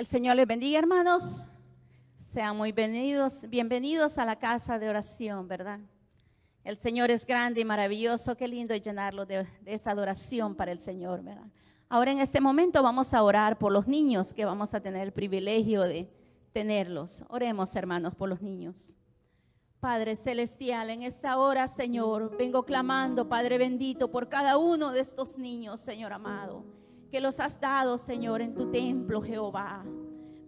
El Señor les bendiga, hermanos. Sean muy bienvenidos, bienvenidos a la casa de oración, ¿verdad? El Señor es grande y maravilloso. Qué lindo llenarlo de, de esa adoración para el Señor, ¿verdad? Ahora en este momento vamos a orar por los niños que vamos a tener el privilegio de tenerlos. Oremos, hermanos, por los niños. Padre Celestial, en esta hora, Señor, vengo clamando, Padre bendito, por cada uno de estos niños, Señor amado, que los has dado, Señor, en tu templo, Jehová.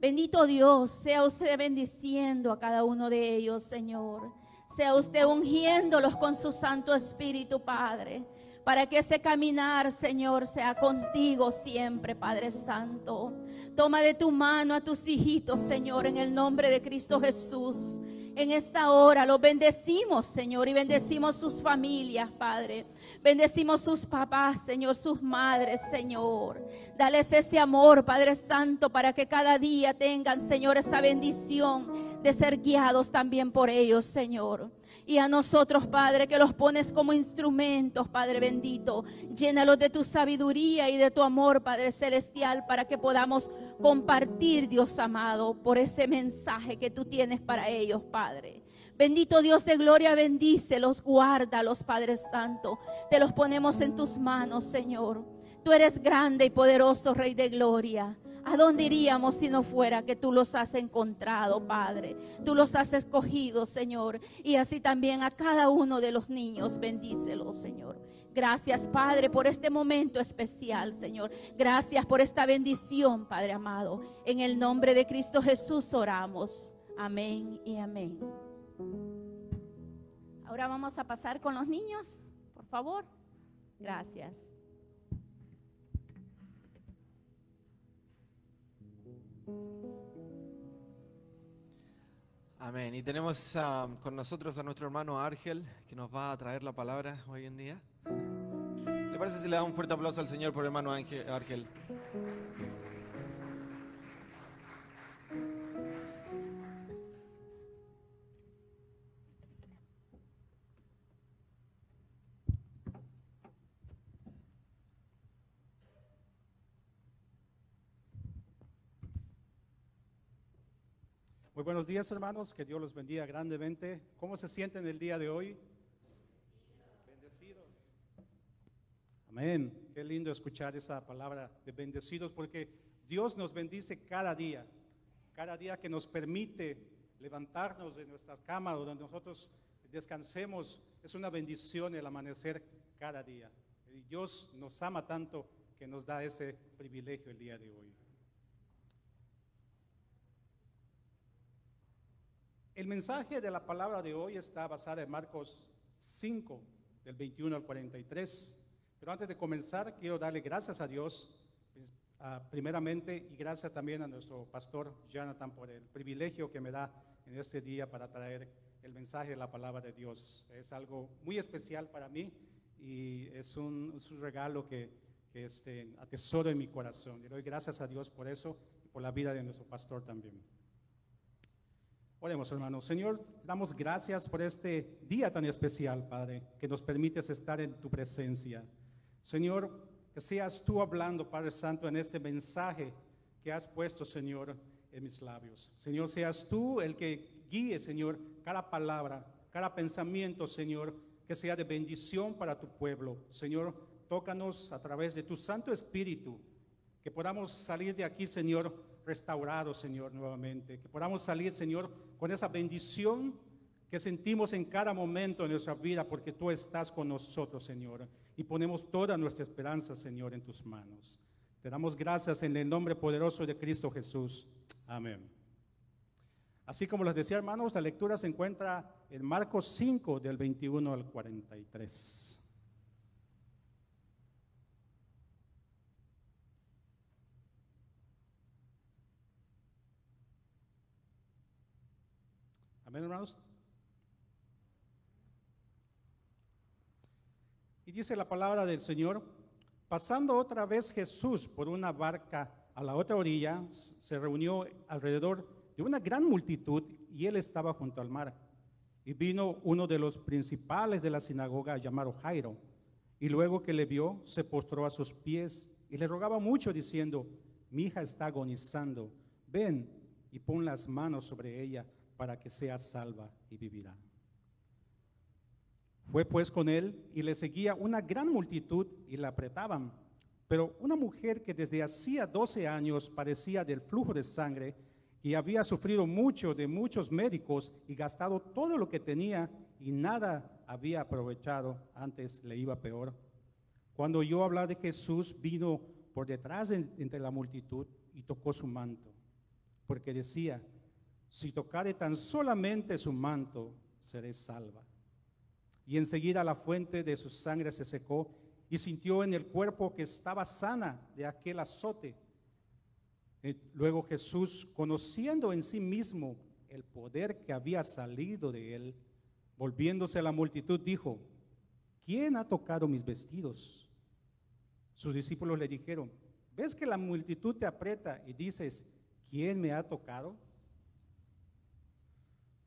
Bendito Dios, sea usted bendiciendo a cada uno de ellos, Señor. Sea usted ungiéndolos con su Santo Espíritu, Padre, para que ese caminar, Señor, sea contigo siempre, Padre Santo. Toma de tu mano a tus hijitos, Señor, en el nombre de Cristo Jesús en esta hora. Los bendecimos, Señor, y bendecimos sus familias, Padre. Bendecimos sus papás, Señor, sus madres, Señor. Dales ese amor, Padre Santo, para que cada día tengan, Señor, esa bendición de ser guiados también por ellos, Señor y a nosotros, Padre, que los pones como instrumentos, Padre bendito. Llénalos de tu sabiduría y de tu amor, Padre celestial, para que podamos compartir, Dios amado, por ese mensaje que tú tienes para ellos, Padre. Bendito Dios de gloria, bendícelos, guárdalos, Padre Santo. Te los ponemos en tus manos, Señor. Tú eres grande y poderoso, Rey de gloria. ¿A dónde iríamos si no fuera que tú los has encontrado, Padre? Tú los has escogido, Señor. Y así también a cada uno de los niños, bendícelos, Señor. Gracias, Padre, por este momento especial, Señor. Gracias por esta bendición, Padre amado. En el nombre de Cristo Jesús oramos. Amén y amén. Ahora vamos a pasar con los niños, por favor. Gracias. Amén. Y tenemos ah, con nosotros a nuestro hermano Argel, que nos va a traer la palabra hoy en día. ¿Le parece si le da un fuerte aplauso al Señor por hermano Argel? Buenos días, hermanos. Que Dios los bendiga grandemente. ¿Cómo se sienten el día de hoy? Bendecidos. Amén. Qué lindo escuchar esa palabra de bendecidos porque Dios nos bendice cada día. Cada día que nos permite levantarnos de nuestras camas donde nosotros descansemos es una bendición el amanecer cada día. Dios nos ama tanto que nos da ese privilegio el día de hoy. El mensaje de la palabra de hoy está basado en Marcos 5, del 21 al 43. Pero antes de comenzar, quiero darle gracias a Dios, pues, primeramente, y gracias también a nuestro pastor Jonathan por el privilegio que me da en este día para traer el mensaje de la palabra de Dios. Es algo muy especial para mí y es un, regalo que, que este, atesoro en mi corazón. Y doy gracias a Dios por eso y por la vida de nuestro pastor también. Oremos, hermanos. Señor, damos gracias por este día tan especial, Padre, que nos permites estar en tu presencia. Señor, que seas tú hablando, Padre Santo, en este mensaje que has puesto, Señor, en mis labios. Señor, seas tú el que guíe, Señor, cada palabra, cada pensamiento, Señor, que sea de bendición para tu pueblo. Señor, tócanos a través de tu Santo Espíritu, que podamos salir de aquí, Señor, restaurados, Señor, nuevamente. Que podamos salir, Señor, con esa bendición que sentimos en cada momento de nuestra vida, porque tú estás con nosotros, Señor. Y ponemos toda nuestra esperanza, Señor, en tus manos. Te damos gracias en el nombre poderoso de Cristo Jesús. Amén. Así como les decía, hermanos, la lectura se encuentra en Marcos 5, del 21 al 43. Amén, hermanos. Y dice la palabra del Señor, pasando otra vez Jesús por una barca a la otra orilla, se reunió alrededor de una gran multitud y él estaba junto al mar. Y vino uno de los principales de la sinagoga llamado Jairo, y luego que le vio, se postró a sus pies y le rogaba mucho diciendo, mi hija está agonizando ven y pon las manos sobre ella para que sea salva y vivirá. Fue pues con él y le seguía una gran multitud y la apretaban. Pero una mujer que desde hacía 12 años padecía del flujo de sangre y había sufrido mucho de muchos médicos y gastado todo lo que tenía y nada había aprovechado, antes le iba peor. Cuando oyó hablar de Jesús, vino por detrás entre la multitud y tocó su manto, porque decía, si tocare tan solamente su manto, seré salva. Y enseguida la fuente de su sangre se secó y sintió en el cuerpo que estaba sana de aquel azote. Luego Jesús, conociendo en sí mismo el poder que había salido de él, volviéndose a la multitud, dijo, ¿quién ha tocado mis vestidos? Sus discípulos le dijeron, ¿ves que la multitud te aprieta y dices, ¿quién me ha tocado?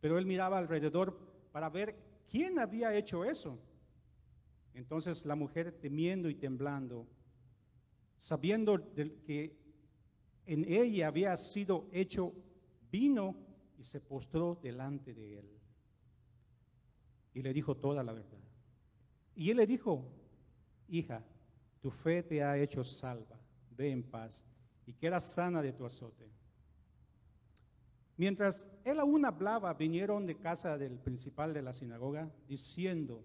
Pero él miraba alrededor para ver quién había hecho eso. Entonces la mujer temiendo y temblando, sabiendo que en ella había sido hecho vino y se postró delante de él. Y le dijo toda la verdad. Y él le dijo, hija, tu fe te ha hecho salva, ve en paz y queda sana de tu azote. Mientras él aún hablaba, vinieron de casa del principal de la sinagoga diciendo,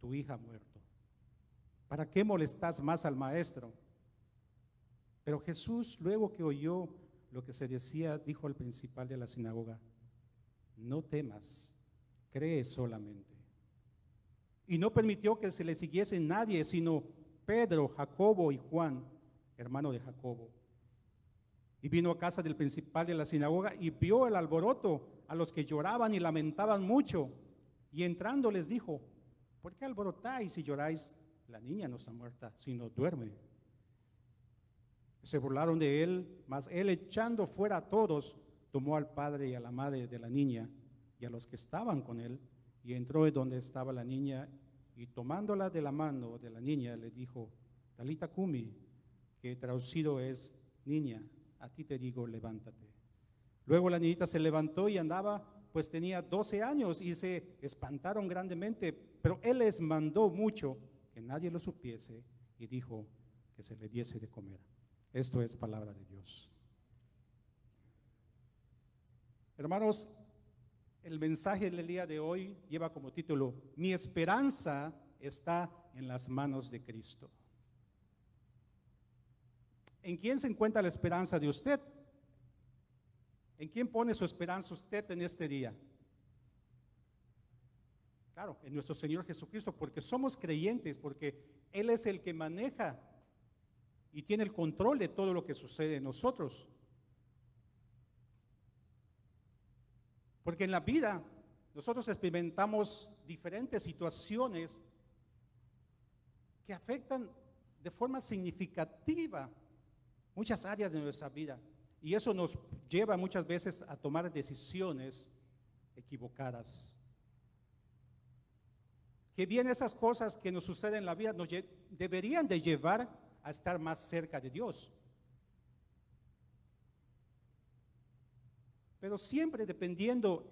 tu hija ha muerto. ¿Para qué molestas más al maestro? Pero Jesús, luego que oyó lo que se decía, dijo al principal de la sinagoga, no temas, cree solamente. Y no permitió que se le siguiese nadie, sino Pedro, Jacobo y Juan, hermano de Jacobo. Y vino a casa del principal de la sinagoga y vio el alboroto a los que lloraban y lamentaban mucho. Y entrando les dijo, ¿por qué alborotáis y lloráis? La niña no está muerta, sino duerme. Se burlaron de él, mas él echando fuera a todos, tomó al padre y a la madre de la niña y a los que estaban con él, y entró en donde estaba la niña, y tomándola de la mano de la niña, le dijo, Talita Kumi, que traducido es, niña, a ti te digo, levántate. Luego la niñita se levantó y andaba, pues tenía 12 años y se espantaron grandemente, pero él les mandó mucho que nadie lo supiese y dijo que se le diese de comer. Esto es palabra de Dios. Hermanos, el mensaje del día de hoy lleva como título, Mi esperanza está en las manos de Cristo. ¿En quién se encuentra la esperanza de usted? ¿En quién pone su esperanza usted en este día? Claro, en nuestro Señor Jesucristo, porque somos creyentes, porque Él es el que maneja y tiene el control de todo lo que sucede en nosotros. Porque en la vida nosotros experimentamos diferentes situaciones que afectan de forma significativa muchas áreas de nuestra vida. Y eso nos lleva muchas veces a tomar decisiones equivocadas. Que bien esas cosas que nos suceden en la vida nos deberían de llevar a estar más cerca de Dios. Pero siempre dependiendo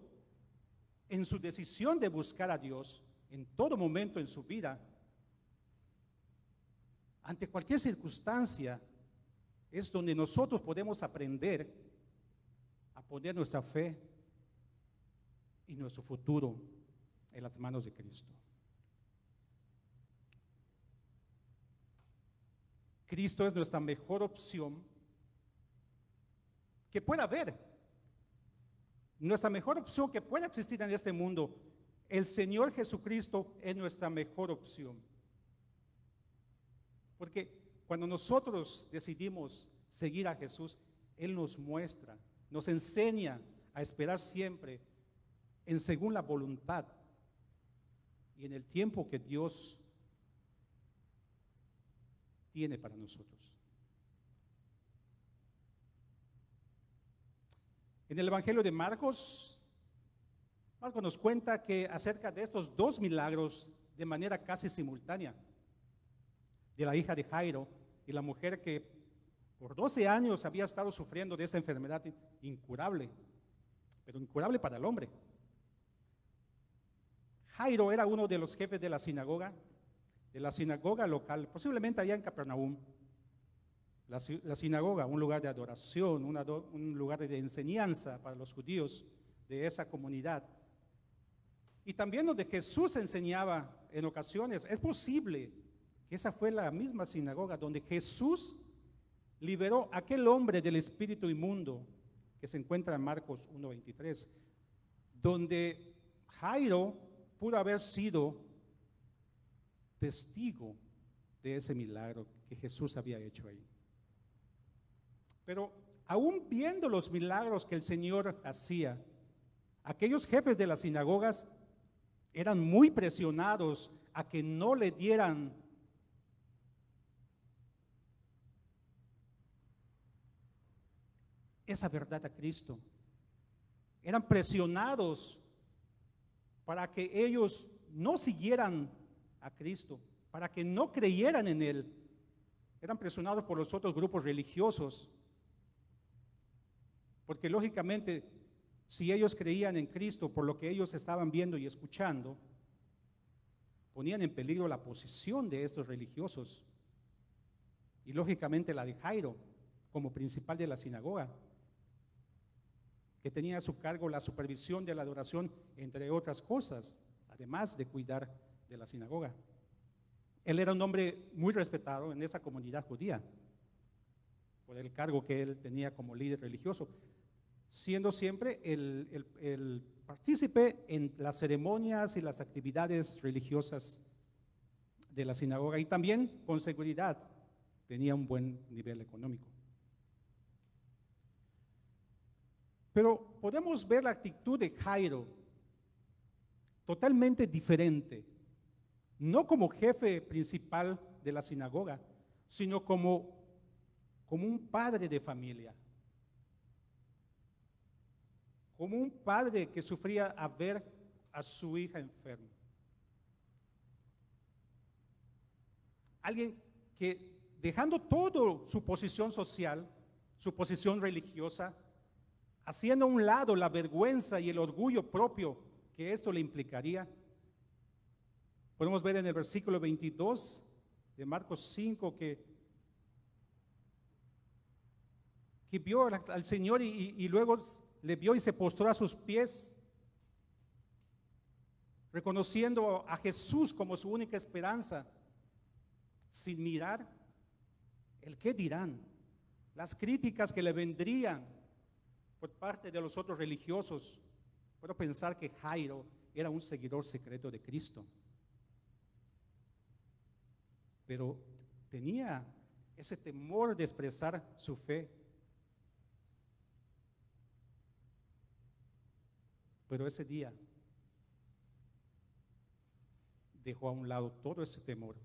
en su decisión de buscar a Dios, en todo momento en su vida, ante cualquier circunstancia, es donde nosotros podemos aprender a poner nuestra fe y nuestro futuro en las manos de Cristo. Cristo es nuestra mejor opción que pueda haber. Nuestra mejor opción que pueda existir en este mundo. El Señor Jesucristo es nuestra mejor opción. Porque cuando nosotros decidimos seguir a Jesús, Él nos muestra, nos enseña a esperar siempre en según la voluntad y en el tiempo que Dios tiene para nosotros. En el Evangelio de Marcos, Marcos nos cuenta que acerca de estos dos milagros de manera casi simultánea, de la hija de Jairo y la mujer que Por 12 años había estado sufriendo de esa enfermedad incurable, pero incurable para el hombre. Jairo era uno de los jefes de la sinagoga, de la sinagoga local, posiblemente allá en Capernaum. La, sinagoga, un lugar de adoración, un lugar de enseñanza para los judíos de esa comunidad. Y también donde Jesús enseñaba en ocasiones, es posible esa fue la misma sinagoga donde Jesús liberó a aquel hombre del espíritu inmundo que se encuentra en Marcos 1.23, donde Jairo pudo haber sido testigo de ese milagro que Jesús había hecho ahí. Pero aún viendo los milagros que el Señor hacía, aquellos jefes de las sinagogas eran muy presionados a que no le dieran esa verdad a Cristo. Eran presionados para que ellos no siguieran a Cristo, para que no creyeran en Él. Eran presionados por los otros grupos religiosos, porque lógicamente si ellos creían en Cristo por lo que ellos estaban viendo y escuchando, ponían en peligro la posición de estos religiosos y lógicamente la de Jairo como principal de la sinagoga, que tenía a su cargo la supervisión de la adoración, entre otras cosas, además de cuidar de la sinagoga. Él era un hombre muy respetado en esa comunidad judía por el cargo que él tenía como líder religioso siendo siempre el, partícipe en las ceremonias y las actividades religiosas de la sinagoga y también con seguridad tenía un buen nivel económico. Pero podemos ver la actitud de Jairo totalmente diferente, no como jefe principal de la sinagoga, sino como, como un padre de familia como un padre que sufría a ver a su hija enferma. Alguien que dejando todo su posición social, su posición religiosa, haciendo a un lado la vergüenza y el orgullo propio que esto le implicaría, podemos ver en el versículo 22 de Marcos 5 que, que vio al Señor y, y luego le vio y se postró a sus pies, reconociendo a Jesús como su única esperanza, sin mirar el qué dirán, las críticas que le vendrían por parte de los otros religiosos. Puedo pensar que Jairo era un seguidor secreto de Cristo, pero tenía ese temor de expresar su fe Pero ese día dejó a un lado todo ese temor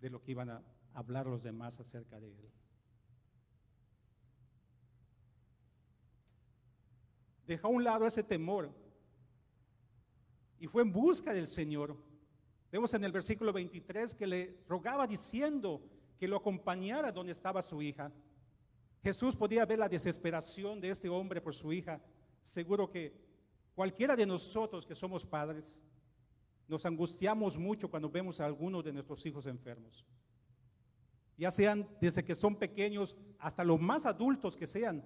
de lo que iban a hablar los demás acerca de él. Dejó a un lado ese temor y fue en busca del Señor. Vemos en el versículo 23 que le rogaba diciendo que lo acompañara donde estaba su hija. Jesús podía ver la desesperación de este hombre por su hija. Seguro que cualquiera de nosotros que somos padres nos angustiamos mucho cuando vemos a alguno de nuestros hijos enfermos. Ya sean desde que son pequeños hasta los más adultos que sean.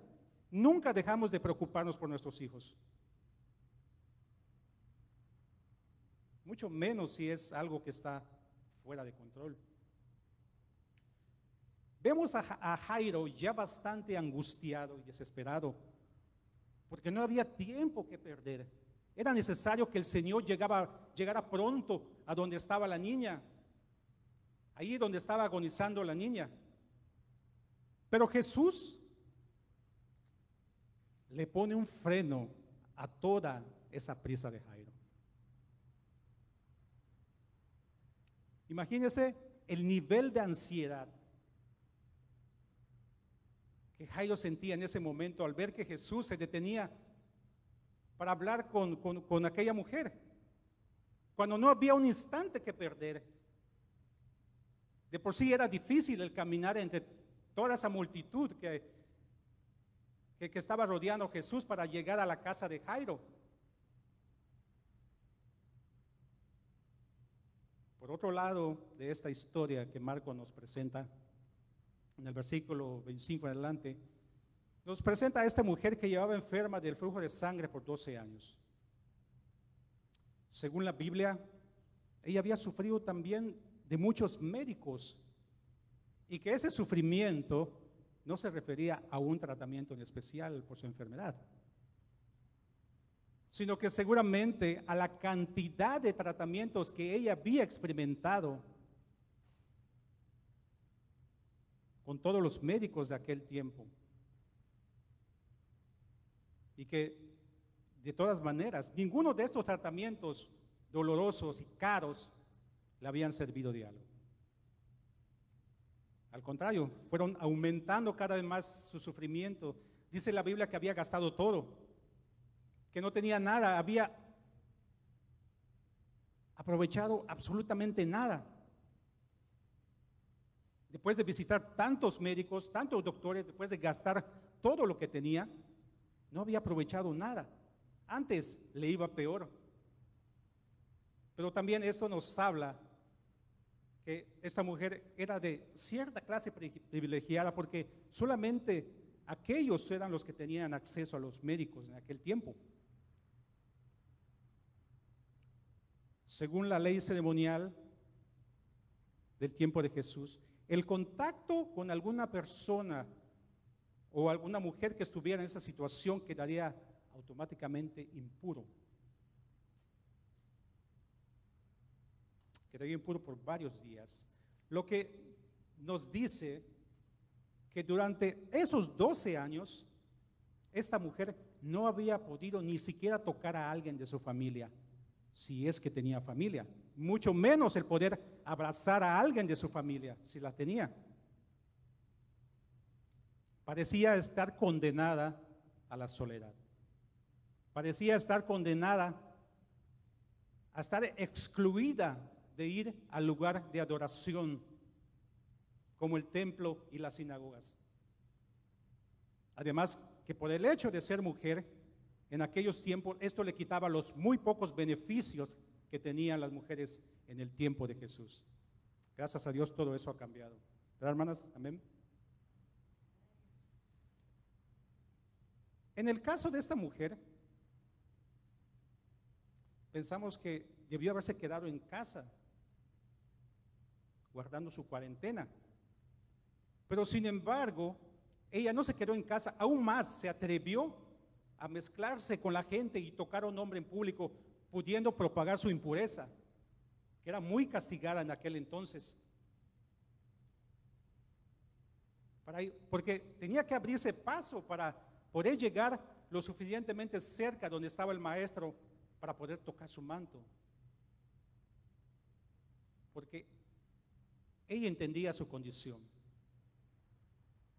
Nunca dejamos de preocuparnos por nuestros hijos. Mucho menos si es algo que está fuera de control. Vemos a, Jairo ya bastante angustiado y desesperado, porque no había tiempo que perder. Era necesario que el Señor llegara pronto a donde estaba la niña, ahí donde estaba agonizando la niña. Pero Jesús le pone un freno a toda esa prisa de Jairo. Imagínese el nivel de ansiedad que Jairo sentía en ese momento al ver que Jesús se detenía para hablar con, con aquella mujer, cuando no había un instante que perder. De por sí era difícil el caminar entre toda esa multitud que, que, estaba rodeando a Jesús para llegar a la casa de Jairo. Por otro lado de esta historia que Marco nos presenta, en el versículo 25 en adelante, nos presenta a esta mujer que llevaba enferma del flujo de sangre por 12 años. Según la Biblia, ella había sufrido también de muchos médicos y que ese sufrimiento no se refería a un tratamiento en especial por su enfermedad, sino que seguramente a la cantidad de tratamientos que ella había experimentado con todos los médicos de aquel tiempo. Y que de todas maneras, ninguno de estos tratamientos dolorosos y caros le habían servido de algo. Al contrario, fueron aumentando cada vez más su sufrimiento. Dice la Biblia que había gastado todo, que no tenía nada, había aprovechado absolutamente nada. Después de visitar tantos médicos, tantos doctores, después de gastar todo lo que tenía, no había aprovechado nada. Antes le iba peor. Pero también esto nos habla que esta mujer era de cierta clase privilegiada porque solamente aquellos eran los que tenían acceso a los médicos en aquel tiempo. Según la ley ceremonial del tiempo de Jesús, el contacto con alguna persona o alguna mujer que estuviera en esa situación quedaría automáticamente impuro. Quedaría impuro por varios días. Lo que nos dice que durante esos 12 años, esta mujer no había podido ni siquiera tocar a alguien de su familia, si es que tenía familia, mucho menos el poder abrazar a alguien de su familia, si la tenía. Parecía estar condenada a la soledad. Parecía estar condenada a estar excluida de ir al lugar de adoración, como el templo y las sinagogas. Además, que por el hecho de ser mujer, en aquellos tiempos, esto le quitaba los muy pocos beneficios que tenían las mujeres en el tiempo de Jesús. Gracias a Dios todo eso ha cambiado. ¿Verdad, hermanas? Amén. En el caso de esta mujer, pensamos que debió haberse quedado en casa, guardando su cuarentena. Pero sin embargo, ella no se quedó en casa, aún más se atrevió a mezclarse con la gente y tocar a un hombre en público pudiendo propagar su impureza, que era muy castigada en aquel entonces. porque tenía que abrirse paso para poder llegar lo suficientemente cerca donde estaba el maestro para poder tocar su manto. Porque ella entendía su condición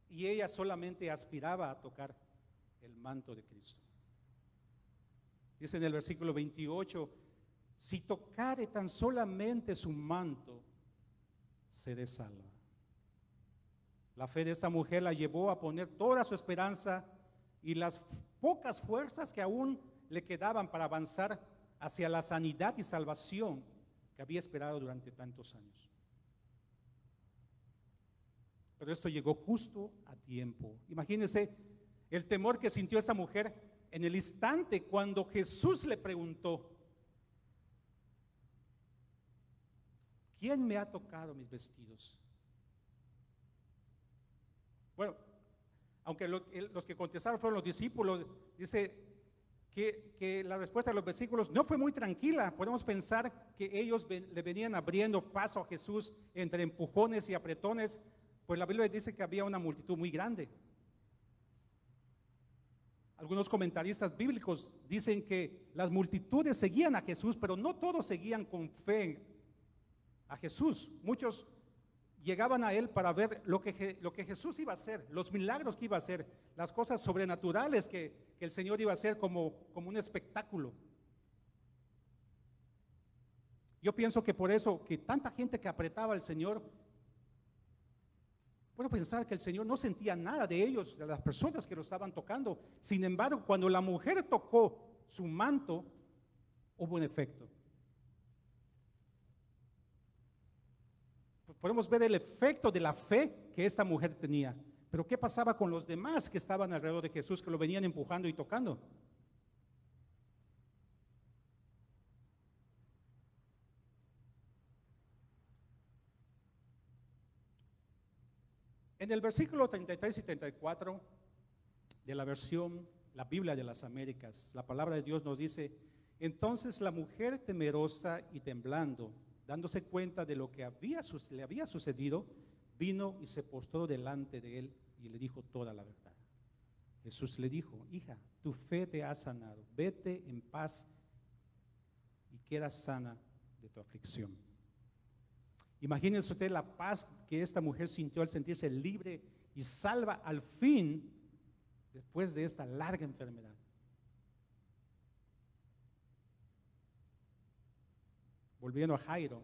y ella solamente aspiraba a tocar el manto de Cristo. Dice en el versículo 28, si tocare tan solamente su manto, se salva. La fe de esa mujer la llevó a poner toda su esperanza y las pocas fuerzas que aún le quedaban para avanzar hacia la sanidad y salvación que había esperado durante tantos años. Pero esto llegó justo a tiempo. Imagínense el temor que sintió esa mujer en el instante cuando Jesús le preguntó, ¿quién me ha tocado mis vestidos? Bueno, aunque los que contestaron fueron los discípulos, dice que, la respuesta de los versículos no fue muy tranquila. Podemos pensar que ellos le venían abriendo paso a Jesús entre empujones y apretones, pues la Biblia dice que había una multitud muy grande. Algunos comentaristas bíblicos dicen que las multitudes seguían a Jesús, pero no todos seguían con fe a Jesús. Muchos llegaban a Él para ver lo que, lo que Jesús iba a hacer, los milagros que iba a hacer, las cosas sobrenaturales que, que el Señor iba a hacer como, como un espectáculo. Yo pienso que por eso que tanta gente que apretaba al Señor Pensar que el Señor no sentía nada de ellos, de las personas que lo estaban tocando. Sin embargo, cuando la mujer tocó su manto, hubo un efecto. Podemos ver el efecto de la fe que esta mujer tenía. Pero ¿qué pasaba con los demás que estaban alrededor de Jesús, que lo venían empujando y tocando? En el versículo 33 y 34 de la versión, la Biblia de las Américas, la palabra de Dios nos dice, entonces la mujer temerosa y temblando, dándose cuenta de lo que había, le había sucedido, vino y se postró delante de él y le dijo toda la verdad. Jesús le dijo, hija, tu fe te ha sanado, vete en paz y queda sana de tu aflicción. Imagínense usted la paz que esta mujer sintió al sentirse libre y salva al fin después de esta larga enfermedad. Volviendo a Jairo,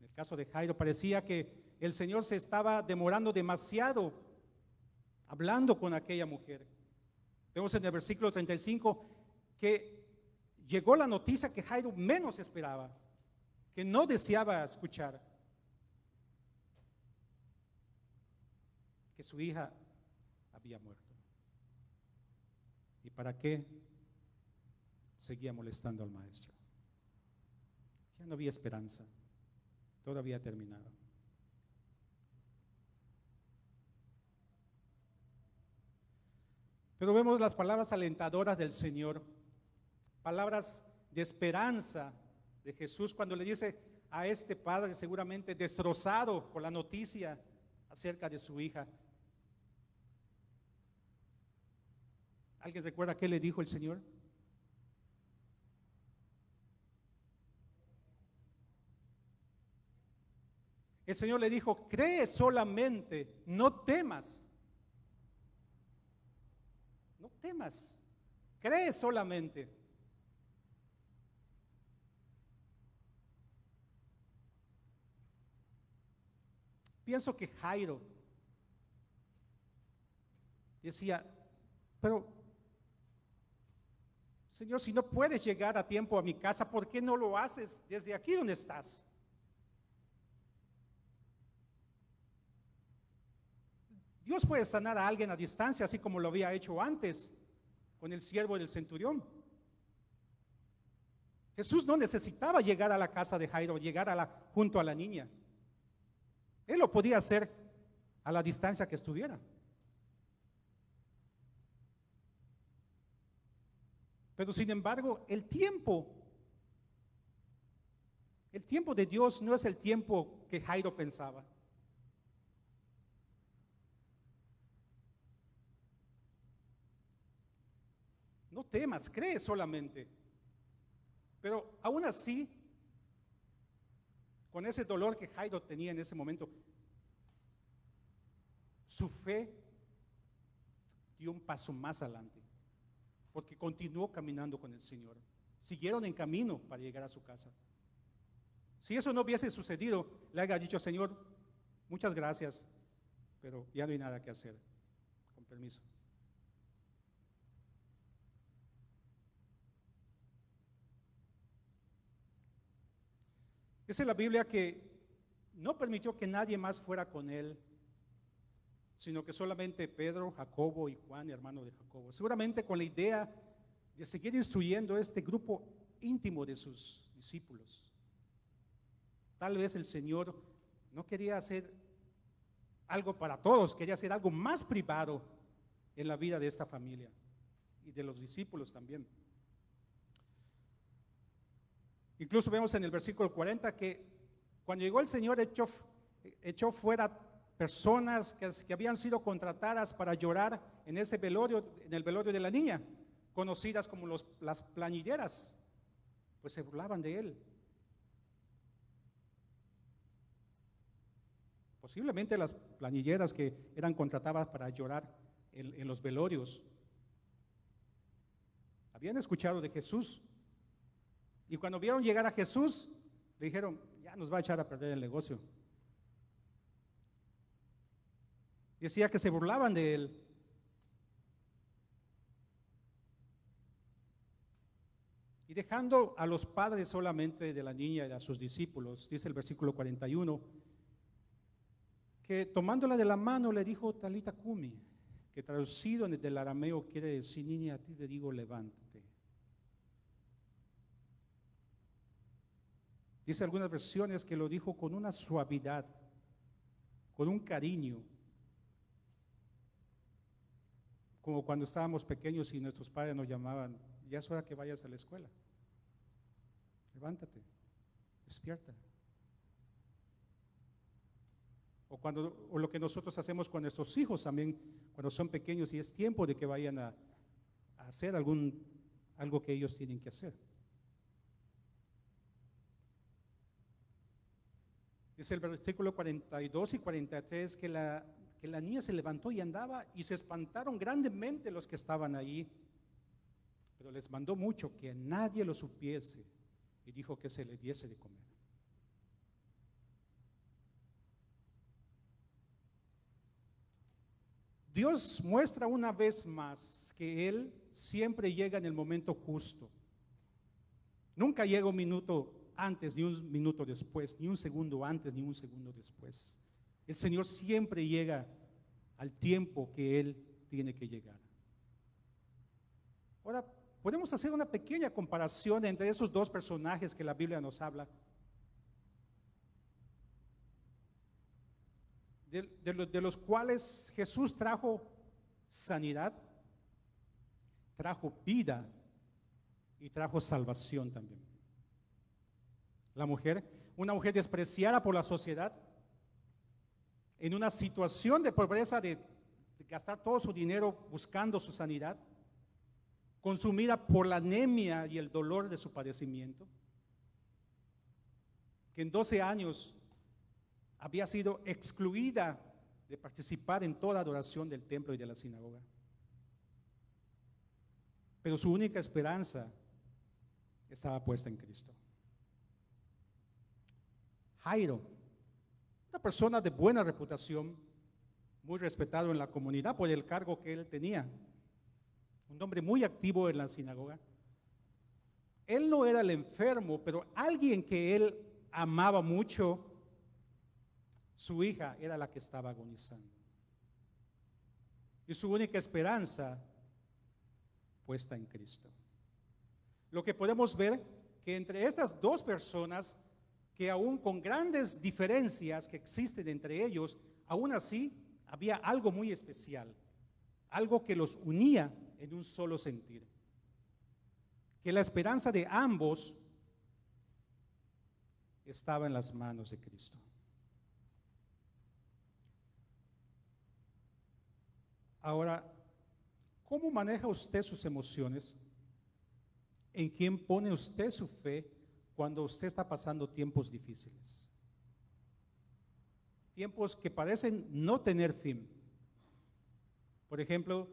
en el caso de Jairo parecía que el Señor se estaba demorando demasiado hablando con aquella mujer. Vemos en el versículo 35 que llegó la noticia que Jairo menos esperaba, que no deseaba escuchar. Su hija había muerto. ¿Y para qué seguía molestando al maestro? Ya no había esperanza, todo había terminado. Pero vemos las palabras alentadoras del Señor, palabras de esperanza de Jesús cuando le dice a este padre seguramente destrozado por la noticia acerca de su hija, ¿Alguien recuerda qué le dijo el Señor? El Señor le dijo, cree solamente, no temas. No temas, cree solamente. Pienso que Jairo decía, pero Señor, si no puedes llegar a tiempo a mi casa, ¿por qué no lo haces desde aquí donde estás? Dios puede sanar a alguien a distancia, así como lo había hecho antes con el siervo del centurión. Jesús no necesitaba llegar a la casa de Jairo, llegar a la, junto a la niña. Él lo podía hacer a la distancia que estuviera. Pero sin embargo, el tiempo, el tiempo de Dios no es el tiempo que Jairo pensaba. No temas, cree solamente. Pero aún así, con ese dolor que Jairo tenía en ese momento, su fe dio un paso más adelante porque continuó caminando con el Señor. Siguieron en camino para llegar a su casa. Si eso no hubiese sucedido, le haya dicho, Señor, muchas gracias, pero ya no hay nada que hacer. Con permiso. Dice la Biblia que no permitió que nadie más fuera con él sino que solamente Pedro, Jacobo y Juan, hermano de Jacobo. Seguramente con la idea de seguir instruyendo este grupo íntimo de sus discípulos. Tal vez el Señor no quería hacer algo para todos, quería hacer algo más privado en la vida de esta familia y de los discípulos también. Incluso vemos en el versículo 40 que cuando llegó el Señor echó, echó fuera personas que, habían sido contratadas para llorar en ese velorio, en el velorio de la niña, conocidas como los, las planilleras, pues se burlaban de él. Posiblemente las planilleras que eran contratadas para llorar en, en los velorios habían escuchado de Jesús y cuando vieron llegar a Jesús le dijeron, ya nos va a echar a perder el negocio. Decía que se burlaban de él. Y dejando a los padres solamente de la niña y a sus discípulos, dice el versículo 41, que tomándola de la mano le dijo Talita Kumi, que traducido en el arameo quiere decir, niña, a ti te digo, levántate. Dice algunas versiones que lo dijo con una suavidad, con un cariño, como cuando estábamos pequeños y nuestros padres nos llamaban, ya es hora que vayas a la escuela. Levántate, despierta. O, cuando, o lo que nosotros hacemos con nuestros hijos también, cuando son pequeños y es tiempo de que vayan a, a hacer algún, algo que ellos tienen que hacer. Dice el versículo 42 y 43 que la, que la niña se levantó y andaba y se espantaron grandemente los que estaban ahí. Pero les mandó mucho que nadie lo supiese y dijo que se le diese de comer. Dios muestra una vez más que Él siempre llega en el momento justo. Nunca llega un minuto antes, ni un minuto después, ni un segundo antes, ni un segundo después. El Señor siempre llega al tiempo que Él tiene que llegar. Ahora, podemos hacer una pequeña comparación entre esos dos personajes que la Biblia nos habla. De, los cuales Jesús trajo sanidad, trajo vida y trajo salvación también. La mujer, una mujer despreciada por la sociedad, en una situación de pobreza, de gastar todo su dinero buscando su sanidad, consumida por la anemia y el dolor de su padecimiento, que en 12 años había sido excluida de participar en toda adoración del templo y de la sinagoga. Pero su única esperanza estaba puesta en Cristo. Jairo, una persona de buena reputación, muy respetado en la comunidad por el cargo que él tenía, un hombre muy activo en la sinagoga. Él no era el enfermo, pero alguien que él amaba mucho, su hija era la que estaba agonizando. Y su única esperanza puesta en Cristo. Lo que podemos ver que entre estas dos personas, que aún con grandes diferencias que existen entre ellos, aún así había algo muy especial, algo que los unía en un solo sentir. Que la esperanza de ambos estaba en las manos de Cristo. Ahora, ¿cómo maneja usted sus emociones? ¿En quién pone usted su fe cuando usted está pasando tiempos difíciles? Tiempos que parecen no tener fin. Por ejemplo,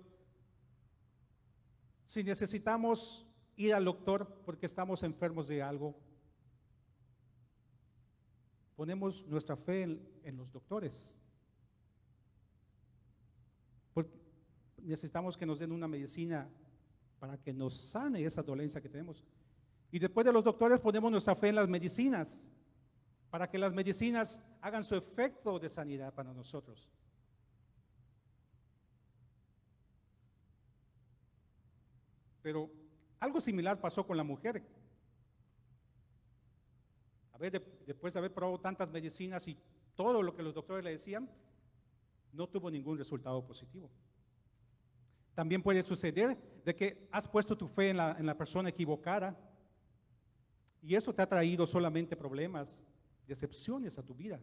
si necesitamos ir al doctor porque estamos enfermos de algo, ponemos nuestra fe en, los doctores. Porque necesitamos que nos den una medicina para que nos sane esa dolencia que tenemos. Y después de los doctores ponemos nuestra fe en las medicinas, para que las medicinas hagan su efecto de sanidad para nosotros. Pero algo similar pasó con la mujer. A ver, después de haber probado tantas medicinas y todo lo que los doctores le decían, no tuvo ningún resultado positivo. También puede suceder de que has puesto tu fe en la, en la persona equivocada y eso te ha traído solamente problemas, decepciones a tu vida.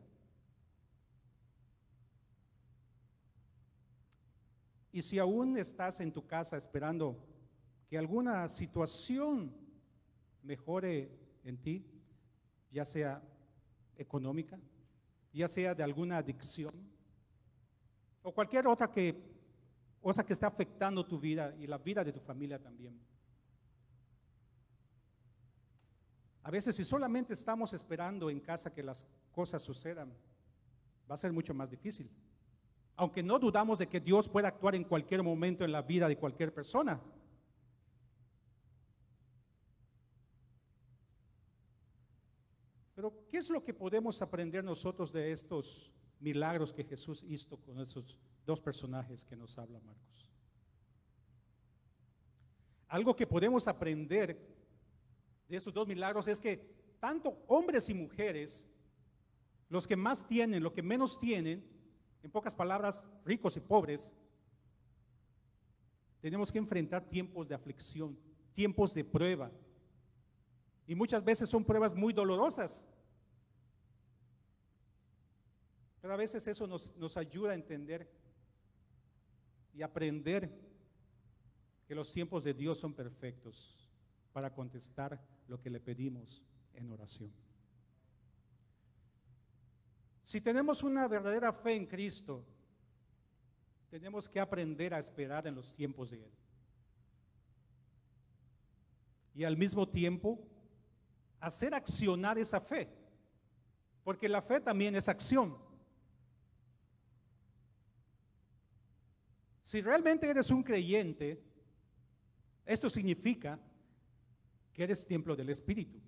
Y si aún estás en tu casa esperando que alguna situación mejore en ti, ya sea económica, ya sea de alguna adicción, o cualquier otra que, cosa que esté afectando tu vida y la vida de tu familia también. A veces si solamente estamos esperando en casa que las cosas sucedan, va a ser mucho más difícil. aunque no dudamos de que Dios pueda actuar en cualquier momento en la vida de cualquier persona. Pero, ¿qué es lo que podemos aprender nosotros de estos milagros que Jesús hizo con esos dos personajes que nos habla Marcos? Algo que podemos aprender de estos dos milagros es que tanto hombres y mujeres, los que más tienen, los que menos tienen, en pocas palabras, ricos y pobres, tenemos que enfrentar tiempos de aflicción, tiempos de prueba. Y muchas veces son pruebas muy dolorosas. Pero a veces eso nos, nos ayuda a entender y aprender que los tiempos de Dios son perfectos para contestar lo que le pedimos en oración. Si tenemos una verdadera fe en Cristo, tenemos que aprender a esperar en los tiempos de Él. Y al mismo tiempo, hacer accionar esa fe. Porque la fe también es acción. Si realmente eres un creyente, esto significa eres templo del Espíritu.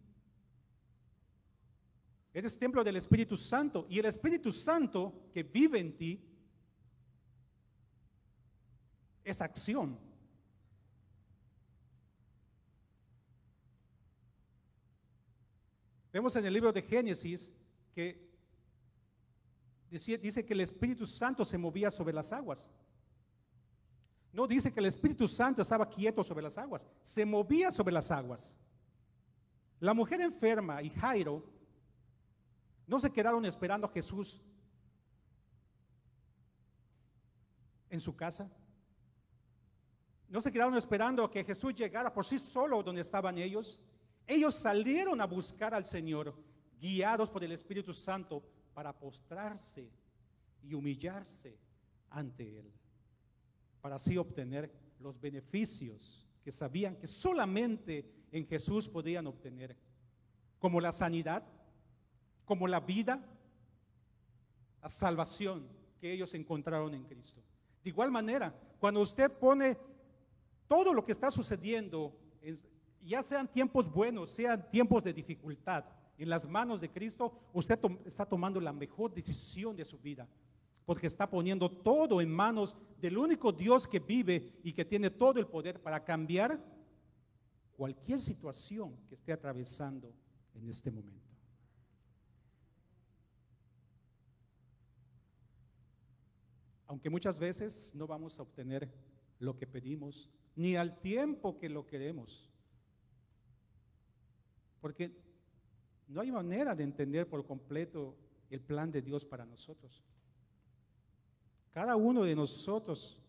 Eres templo del Espíritu Santo y el Espíritu Santo que vive en ti es acción. Vemos en el libro de Génesis que dice que el Espíritu Santo se movía sobre las aguas. No dice que el Espíritu Santo estaba quieto sobre las aguas, se movía sobre las aguas. La mujer enferma y Jairo no se quedaron esperando a Jesús en su casa. No se quedaron esperando a que Jesús llegara por sí solo donde estaban ellos. Ellos salieron a buscar al Señor, guiados por el Espíritu Santo, para postrarse y humillarse ante Él para así obtener los beneficios que sabían que solamente en Jesús podían obtener, como la sanidad, como la vida, la salvación que ellos encontraron en Cristo. De igual manera, cuando usted pone todo lo que está sucediendo, ya sean tiempos buenos, sean tiempos de dificultad, en las manos de Cristo, usted está tomando la mejor decisión de su vida porque está poniendo todo en manos del único Dios que vive y que tiene todo el poder para cambiar cualquier situación que esté atravesando en este momento. Aunque muchas veces no vamos a obtener lo que pedimos, ni al tiempo que lo queremos, porque no hay manera de entender por completo el plan de Dios para nosotros. Cada uno de nosotros,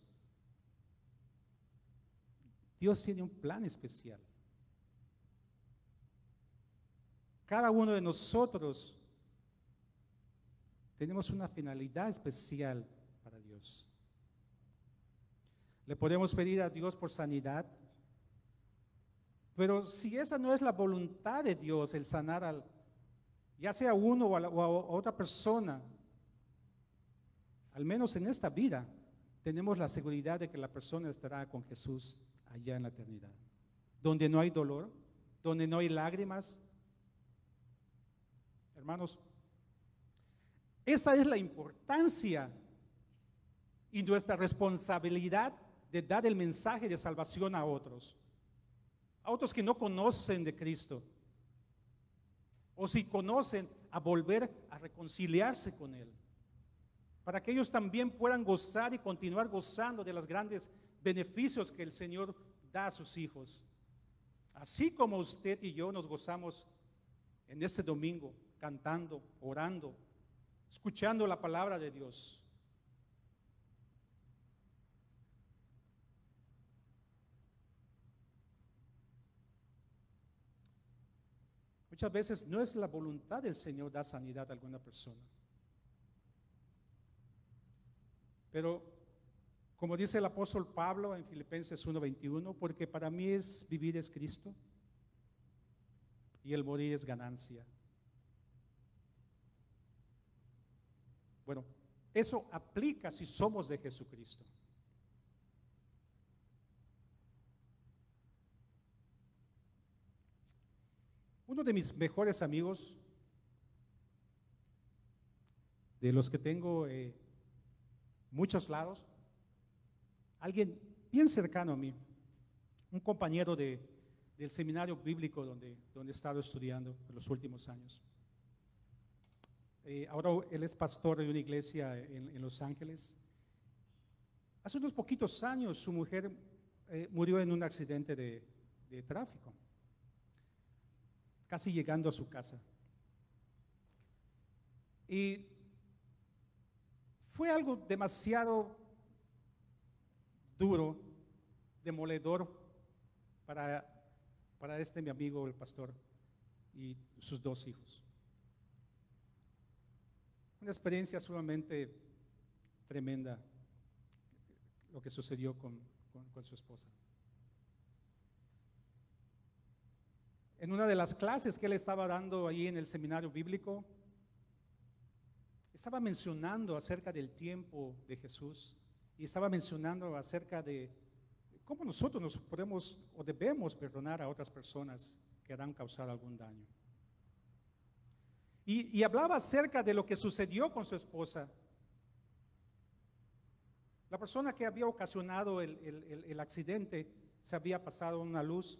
Dios tiene un plan especial. Cada uno de nosotros tenemos una finalidad especial para Dios. Le podemos pedir a Dios por sanidad, pero si esa no es la voluntad de Dios, el sanar al, ya sea uno o a, o a otra persona, al menos en esta vida, tenemos la seguridad de que la persona estará con Jesús allá en la eternidad, donde no hay dolor, donde no hay lágrimas. Hermanos, esa es la importancia y nuestra responsabilidad de dar el mensaje de salvación a otros, a otros que no conocen de Cristo, o si conocen, a volver a reconciliarse con Él para que ellos también puedan gozar y continuar gozando de los grandes beneficios que el Señor da a sus hijos. Así como usted y yo nos gozamos en este domingo, cantando, orando, escuchando la palabra de Dios. Muchas veces no es la voluntad del Señor dar sanidad a alguna persona. Pero como dice el apóstol Pablo en Filipenses 1:21, porque para mí es vivir es Cristo y el morir es ganancia. Bueno, Eso aplica si somos de Jesucristo. Uno de mis mejores amigos, de los que tengo eh, muchos lados, alguien bien cercano a mí, un compañero de, del seminario bíblico donde, donde he estado estudiando en los últimos años. Eh, ahora él es pastor de una iglesia en, Los Ángeles. Hace unos poquitos años su mujer eh, murió en un accidente de, de tráfico, casi llegando a su casa. Y fue algo demasiado duro, demoledor para, para este mi amigo, el pastor, y sus dos hijos. Una experiencia sumamente tremenda lo que sucedió con, con, su esposa. En una de las clases que él estaba dando ahí en el seminario bíblico, estaba mencionando acerca del tiempo de Jesús y estaba mencionando acerca de cómo nosotros nos podemos o debemos perdonar a otras personas que han causado algún daño. Y, hablaba acerca de lo que sucedió con su esposa. La persona que había ocasionado el, accidente se había pasado una luz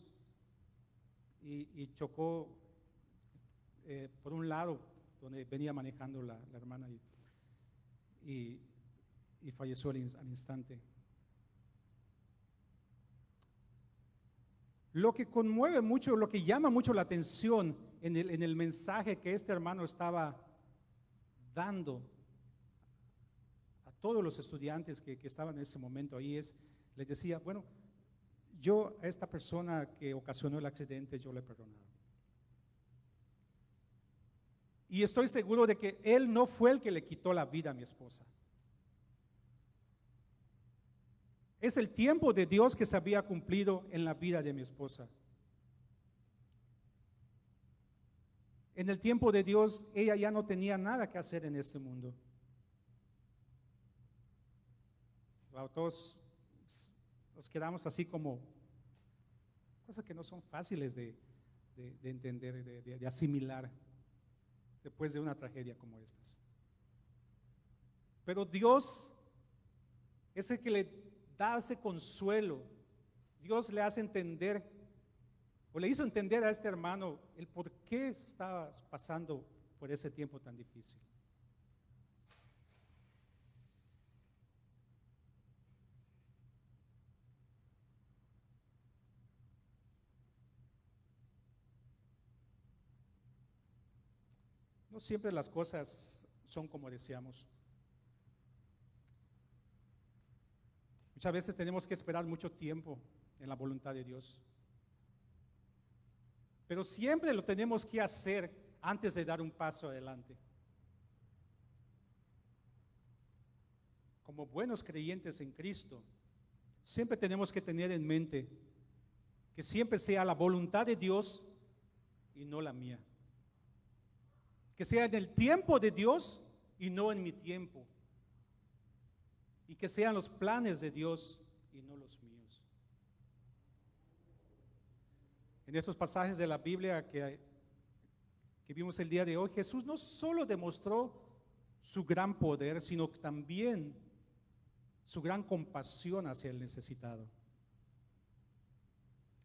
y, chocó eh, por un lado donde venía manejando la, hermana y, falleció al, instante. Lo que conmueve mucho, lo que llama mucho la atención en el, mensaje que este hermano estaba dando a todos los estudiantes que, estaban en ese momento ahí es, les decía, bueno, yo a esta persona que ocasionó el accidente, yo le he Y estoy seguro de que él no fue el que le quitó la vida a mi esposa. Es el tiempo de Dios que se había cumplido en la vida de mi esposa. En el tiempo de Dios, ella ya no tenía nada que hacer en este mundo. todos nos quedamos así como cosas que no son fáciles de, entender, de, asimilar después de una tragedia como estas. Pero Dios es el que le da ese consuelo. Dios le hace entender o le hizo entender a este hermano el por qué estaba pasando por ese tiempo tan difícil. No siempre las cosas son como deseamos. Muchas veces tenemos que esperar mucho tiempo en la voluntad de Dios. Pero siempre lo tenemos que hacer antes de dar un paso adelante. Como buenos creyentes en Cristo, siempre tenemos que tener en mente que siempre sea la voluntad de Dios y no la mía. Que sea en el tiempo de Dios y no en mi tiempo. Y que sean los planes de Dios y no los míos. En estos pasajes de la Biblia que, que vimos el día de hoy, Jesús no solo demostró su gran poder, sino también su gran compasión hacia el necesitado.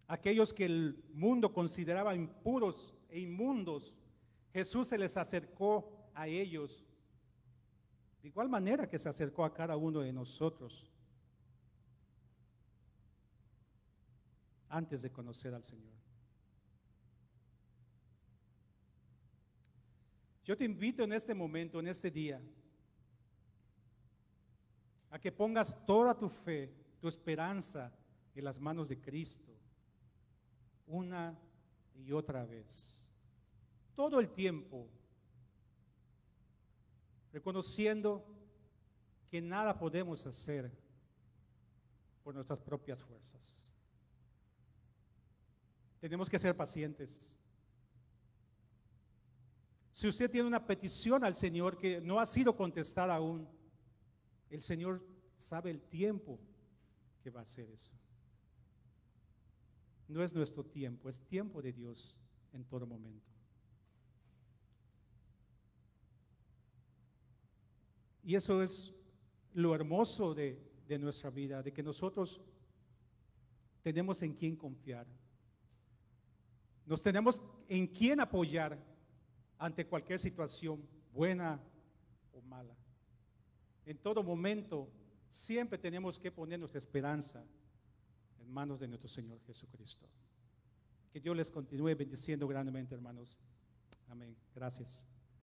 Aquellos que el mundo consideraba impuros e inmundos, Jesús se les acercó a ellos de igual manera que se acercó a cada uno de nosotros antes de conocer al Señor. Yo te invito en este momento, en este día, a que pongas toda tu fe, tu esperanza en las manos de Cristo, una y otra vez, todo el tiempo, reconociendo que nada podemos hacer por nuestras propias fuerzas. Tenemos que ser pacientes. Si usted tiene una petición al Señor que no ha sido contestada aún, El Señor sabe el tiempo que va a hacer eso. No es nuestro tiempo, es tiempo de Dios en todo momento. Y eso es lo hermoso de, nuestra vida, de que nosotros tenemos en quién confiar. Nos tenemos en quién apoyar ante cualquier situación, buena o mala. En todo momento, siempre tenemos que poner nuestra esperanza en manos de nuestro Señor Jesucristo. Que Dios les continúe bendiciendo grandemente, hermanos. Amén. Gracias.